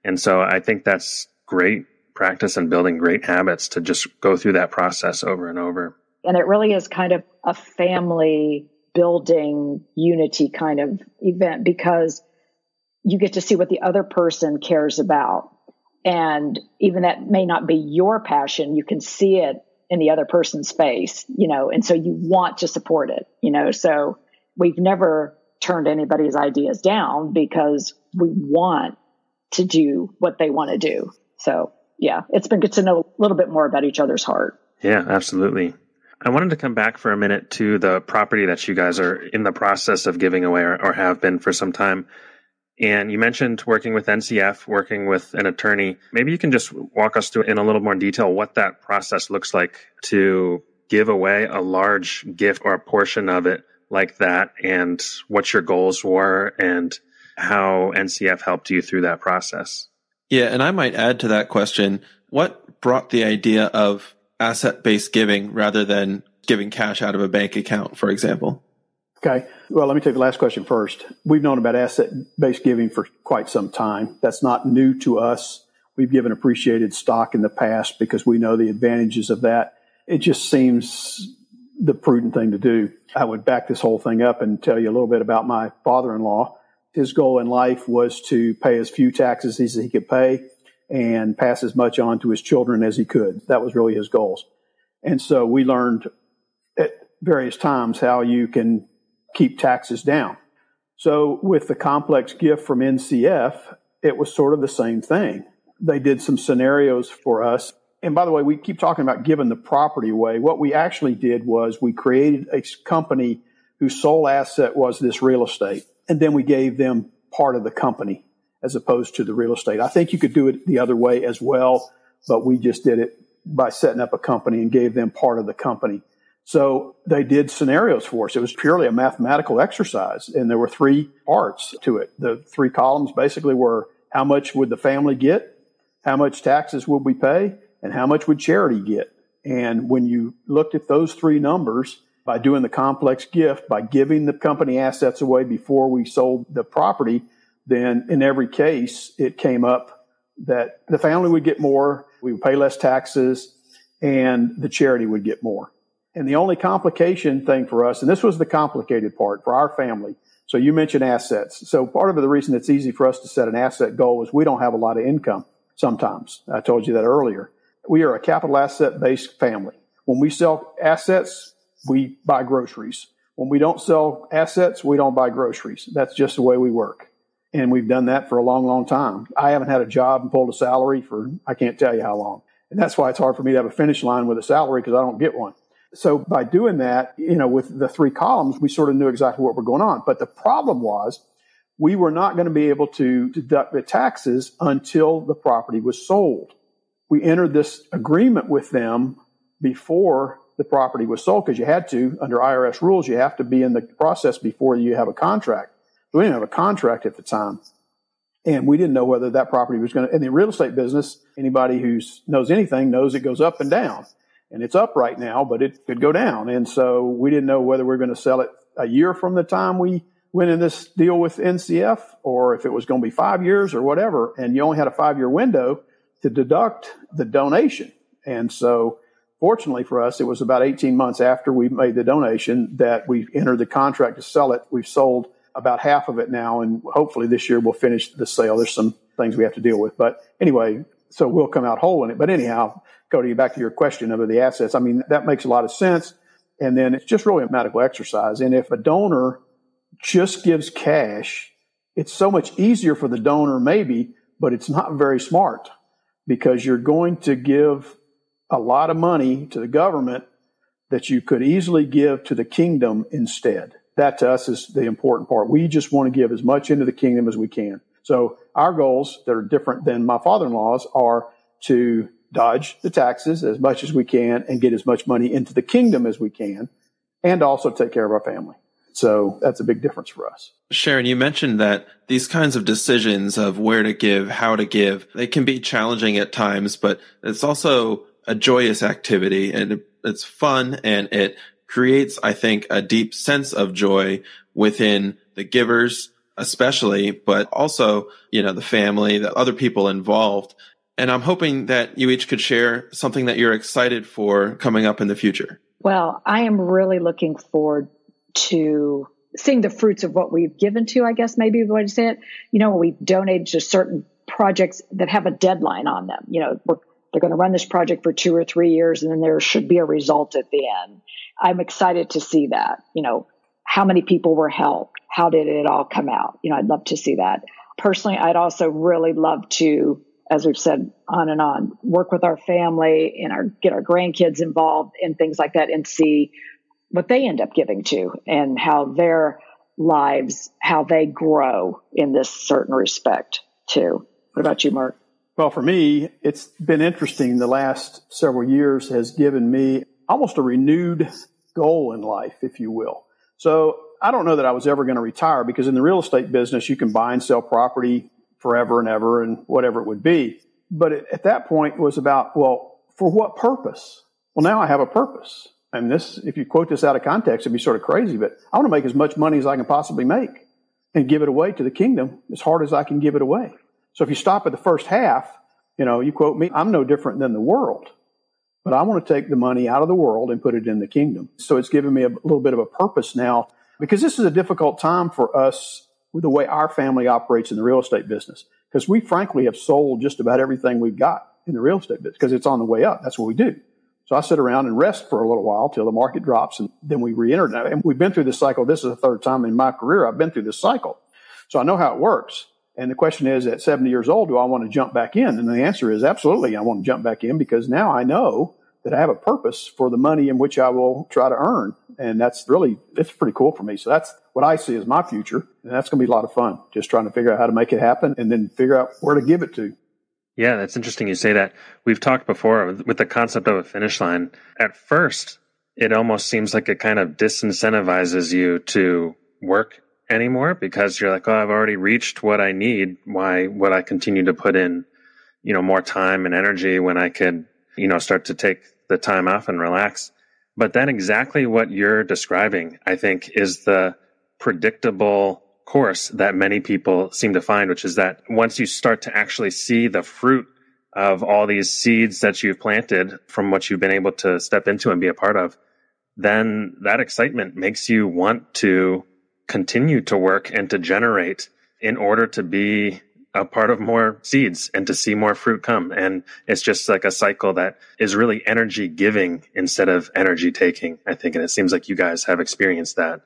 Speaker 4: And so i think that's great practice and building great habits to just go through that process over and over.
Speaker 2: And it really is kind of a family building unity kind of event because you get to see what the other person cares about. And even that may not be your passion you can see it in the other person's face, you know, and so you want to support it, you know. So we've never turned anybody's ideas down because we want to do what they want to do. So yeah, it's been good to know a little bit more about each other's heart.
Speaker 4: Yeah, absolutely. I wanted to come back for a minute to the property that you guys are in the process of giving away or, or have been for some time. And you mentioned working with NCF, working with an attorney. Maybe you can just walk us through in a little more detail what that process looks like to give away a large gift or a portion of it like that and what your goals were and how NCF helped you through that process.
Speaker 1: Yeah, and I might add to that question what brought the idea of asset based giving rather than giving cash out of a bank account, for example?
Speaker 3: Okay. Well, let me take the last question first. We've known about asset based giving for quite some time. That's not new to us. We've given appreciated stock in the past because we know the advantages of that. It just seems the prudent thing to do. I would back this whole thing up and tell you a little bit about my father in law. His goal in life was to pay as few taxes as he could pay and pass as much on to his children as he could. That was really his goals. And so we learned at various times how you can keep taxes down. So with the complex gift from NCF, it was sort of the same thing. They did some scenarios for us. And by the way, we keep talking about giving the property away. What we actually did was we created a company whose sole asset was this real estate. And then we gave them part of the company as opposed to the real estate. I think you could do it the other way as well, but we just did it by setting up a company and gave them part of the company. So they did scenarios for us. It was purely a mathematical exercise and there were three parts to it. The three columns basically were how much would the family get? How much taxes would we pay? And how much would charity get? And when you looked at those three numbers by doing the complex gift, by giving the company assets away before we sold the property, then in every case, it came up that the family would get more, we would pay less taxes, and the charity would get more. And the only complication thing for us, and this was the complicated part for our family. So you mentioned assets. So part of the reason it's easy for us to set an asset goal is we don't have a lot of income sometimes. I told you that earlier. We are a capital asset based family. When we sell assets, we buy groceries. When we don't sell assets, we don't buy groceries. That's just the way we work. And we've done that for a long, long time. I haven't had a job and pulled a salary for I can't tell you how long. And that's why it's hard for me to have a finish line with a salary because I don't get one. So by doing that, you know, with the three columns, we sort of knew exactly what were going on. But the problem was we were not going to be able to deduct the taxes until the property was sold. We entered this agreement with them before the property was sold because you had to, under IRS rules, you have to be in the process before you have a contract. we didn't have a contract at the time. And we didn't know whether that property was going to, in the real estate business, anybody who knows anything knows it goes up and down and it's up right now, but it could go down. And so we didn't know whether we are going to sell it a year from the time we went in this deal with NCF or if it was going to be five years or whatever. And you only had a five year window to deduct the donation. And so fortunately for us, it was about 18 months after we made the donation that we entered the contract to sell it. We've sold about half of it now. And hopefully this year we'll finish the sale. There's some things we have to deal with, but anyway, so we'll come out whole in it. But anyhow, Cody, back to your question of the assets. I mean, that makes a lot of sense. And then it's just really a medical exercise. And if a donor just gives cash, it's so much easier for the donor, maybe, but it's not very smart because you're going to give a lot of money to the government that you could easily give to the kingdom instead. That to us is the important part. We just want to give as much into the kingdom as we can. So our goals that are different than my father-in-law's are to dodge the taxes as much as we can and get as much money into the kingdom as we can and also take care of our family. So that's a big difference for us.
Speaker 1: Sharon, you mentioned that these kinds of decisions of where to give, how to give, they can be challenging at times, but it's also a joyous activity and it's fun and it creates, I think, a deep sense of joy within the givers especially, but also, you know, the family, the other people involved. And I'm hoping that you each could share something that you're excited for coming up in the future.
Speaker 2: Well, I am really looking forward to seeing the fruits of what we've given to, I guess maybe the way to say it. You know, we've donated to certain projects that have a deadline on them. You know, they're going to run this project for two or three years and then there should be a result at the end. I'm excited to see that. You know, how many people were helped? How did it all come out? You know, I'd love to see that. Personally, I'd also really love to, as we've said on and on, work with our family and our get our grandkids involved in things like that and see what they end up giving to and how their lives, how they grow in this certain respect too. What about you, Mark?
Speaker 3: Well, for me, it's been interesting. The last several years has given me almost a renewed goal in life, if you will. So I don't know that I was ever going to retire because in the real estate business, you can buy and sell property forever and ever and whatever it would be. But it, at that point, it was about, well, for what purpose? Well, now I have a purpose. And this, if you quote this out of context, it'd be sort of crazy, but I want to make as much money as I can possibly make and give it away to the kingdom as hard as I can give it away. So if you stop at the first half, you know, you quote me, I'm no different than the world, but I want to take the money out of the world and put it in the kingdom. So it's given me a little bit of a purpose now because this is a difficult time for us the way our family operates in the real estate business. Because we frankly have sold just about everything we've got in the real estate business because it's on the way up. That's what we do. So I sit around and rest for a little while till the market drops and then we re-enter. And we've been through this cycle. This is the third time in my career I've been through this cycle. So I know how it works. And the question is at 70 years old, do I want to jump back in? And the answer is absolutely. I want to jump back in because now I know that I have a purpose for the money in which I will try to earn. And that's really, it's pretty cool for me. So that's what I see as my future. And that's going to be a lot of fun. Just trying to figure out how to make it happen and then figure out where to give it to.
Speaker 4: Yeah, that's interesting you say that. We've talked before with the concept of a finish line. At first, it almost seems like it kind of disincentivizes you to work anymore because you're like, oh, I've already reached what I need. Why would I continue to put in, you know, more time and energy when I could, you know, start to take the time off and relax? But then exactly what you're describing, I think, is the predictable course that many people seem to find, which is that once you start to actually see the fruit of all these seeds that you've planted from what you've been able to step into and be a part of, then that excitement makes you want to continue to work and to generate in order to be a part of more seeds and to see more fruit come. And it's just like a cycle that is really energy giving instead of energy taking, I think. And it seems like you guys have experienced that.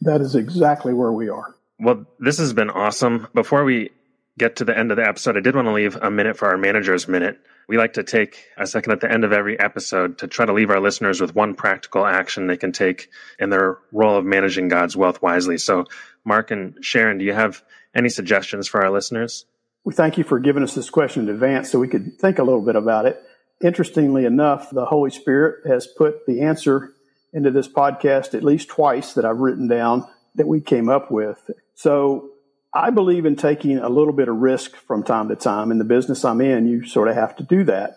Speaker 3: That is exactly where we are.
Speaker 4: Well, this has been awesome. Before we get to the end of the episode, I did want to leave a minute for our manager's minute. We like to take a second at the end of every episode to try to leave our listeners with one practical action they can take in their role of managing God's wealth wisely. So, Mark and Sharon, do you have any suggestions for our listeners?
Speaker 3: We thank you for giving us this question in advance so we could think a little bit about it. Interestingly enough, the Holy Spirit has put the answer into this podcast at least twice that I've written down that we came up with. So I believe in taking a little bit of risk from time to time. In the business I'm in, you sort of have to do that.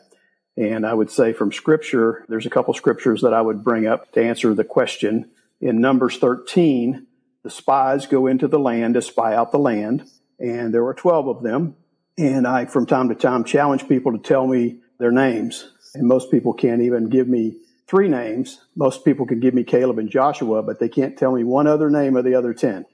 Speaker 3: And I would say from scripture, there's a couple scriptures that I would bring up to answer the question. In Numbers 13, the spies go into the land to spy out the land, and there were 12 of them. And I, from time to time, challenge people to tell me their names. And most people can't even give me three names. Most people can give me Caleb and Joshua, but they can't tell me one other name of the other 10.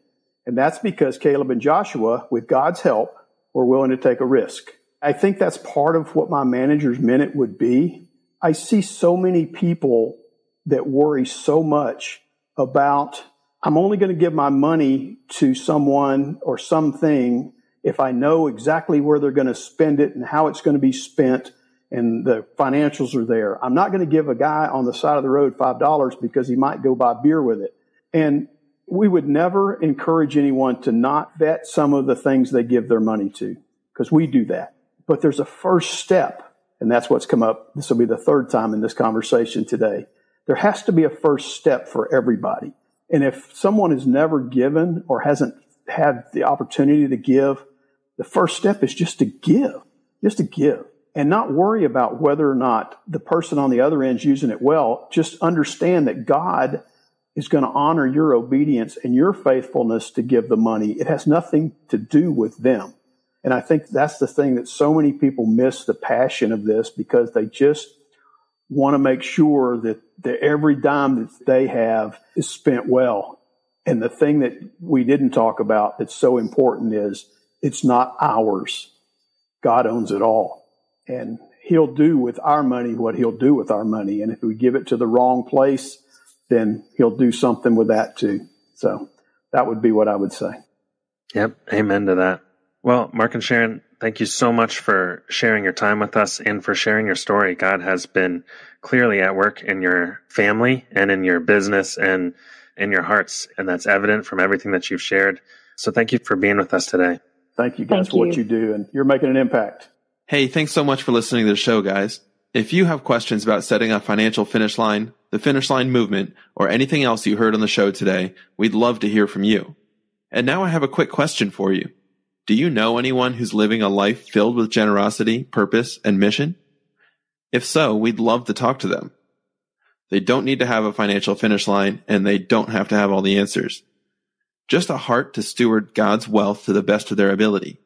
Speaker 3: And that's because Caleb and Joshua, with God's help, were willing to take a risk. I think that's part of what my manager's minute would be. I see so many people that worry so much about, I'm only going to give my money to someone or something if I know exactly where they're going to spend it and how it's going to be spent and the financials are there. I'm not going to give a guy on the side of the road $5 because he might go buy beer with it. And we would never encourage anyone to not vet some of the things they give their money to because we do that. But there's a first step, and that's what's come up. This will be the third time in this conversation today. There has to be a first step for everybody. And if someone has never given or hasn't had the opportunity to give, the first step is just to give, just to give and not worry about whether or not the person on the other end is using it well. Just understand that God is going to honor your obedience and your faithfulness to give the money. It has nothing to do with them. And I think that's the thing that so many people miss the passion of this because they just want to make sure that, that every dime that they have is spent well. And the thing that we didn't talk about that's so important is it's not ours. God owns it all and he'll do with our money what he'll do with our money. And if we give it to the wrong place, then he'll do something with that too. So that would be what I would say.
Speaker 4: Yep. Amen to that. Well, Mark and Sharon, thank you so much for sharing your time with us and for sharing your story. God has been clearly at work in your family and in your business and in your hearts. And that's evident from everything that you've shared. So thank you for being with us today.
Speaker 3: Thank you guys thank for you. what you do. And you're making an impact.
Speaker 1: Hey, thanks so much for listening to the show, guys. If you have questions about setting a financial finish line, the finish line movement, or anything else you heard on the show today, we'd love to hear from you. And now I have a quick question for you. Do you know anyone who's living a life filled with generosity, purpose, and mission? If so, we'd love to talk to them. They don't need to have a financial finish line and they don't have to have all the answers. Just a heart to steward God's wealth to the best of their ability.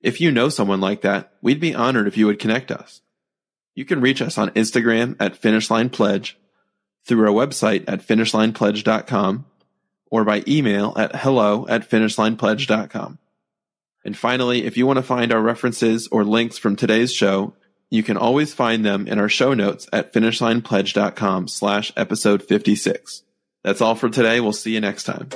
Speaker 1: If you know someone like that, we'd be honored if you would connect us. You can reach us on Instagram at Finish Line Pledge, through our website at finishlinepledge.com, or by email at hello at finishlinepledge.com. And finally, if you want to find our references or links from today's show, you can always find them in our show notes at finishlinepledge.com slash episode 56. That's all for today. We'll see you next time.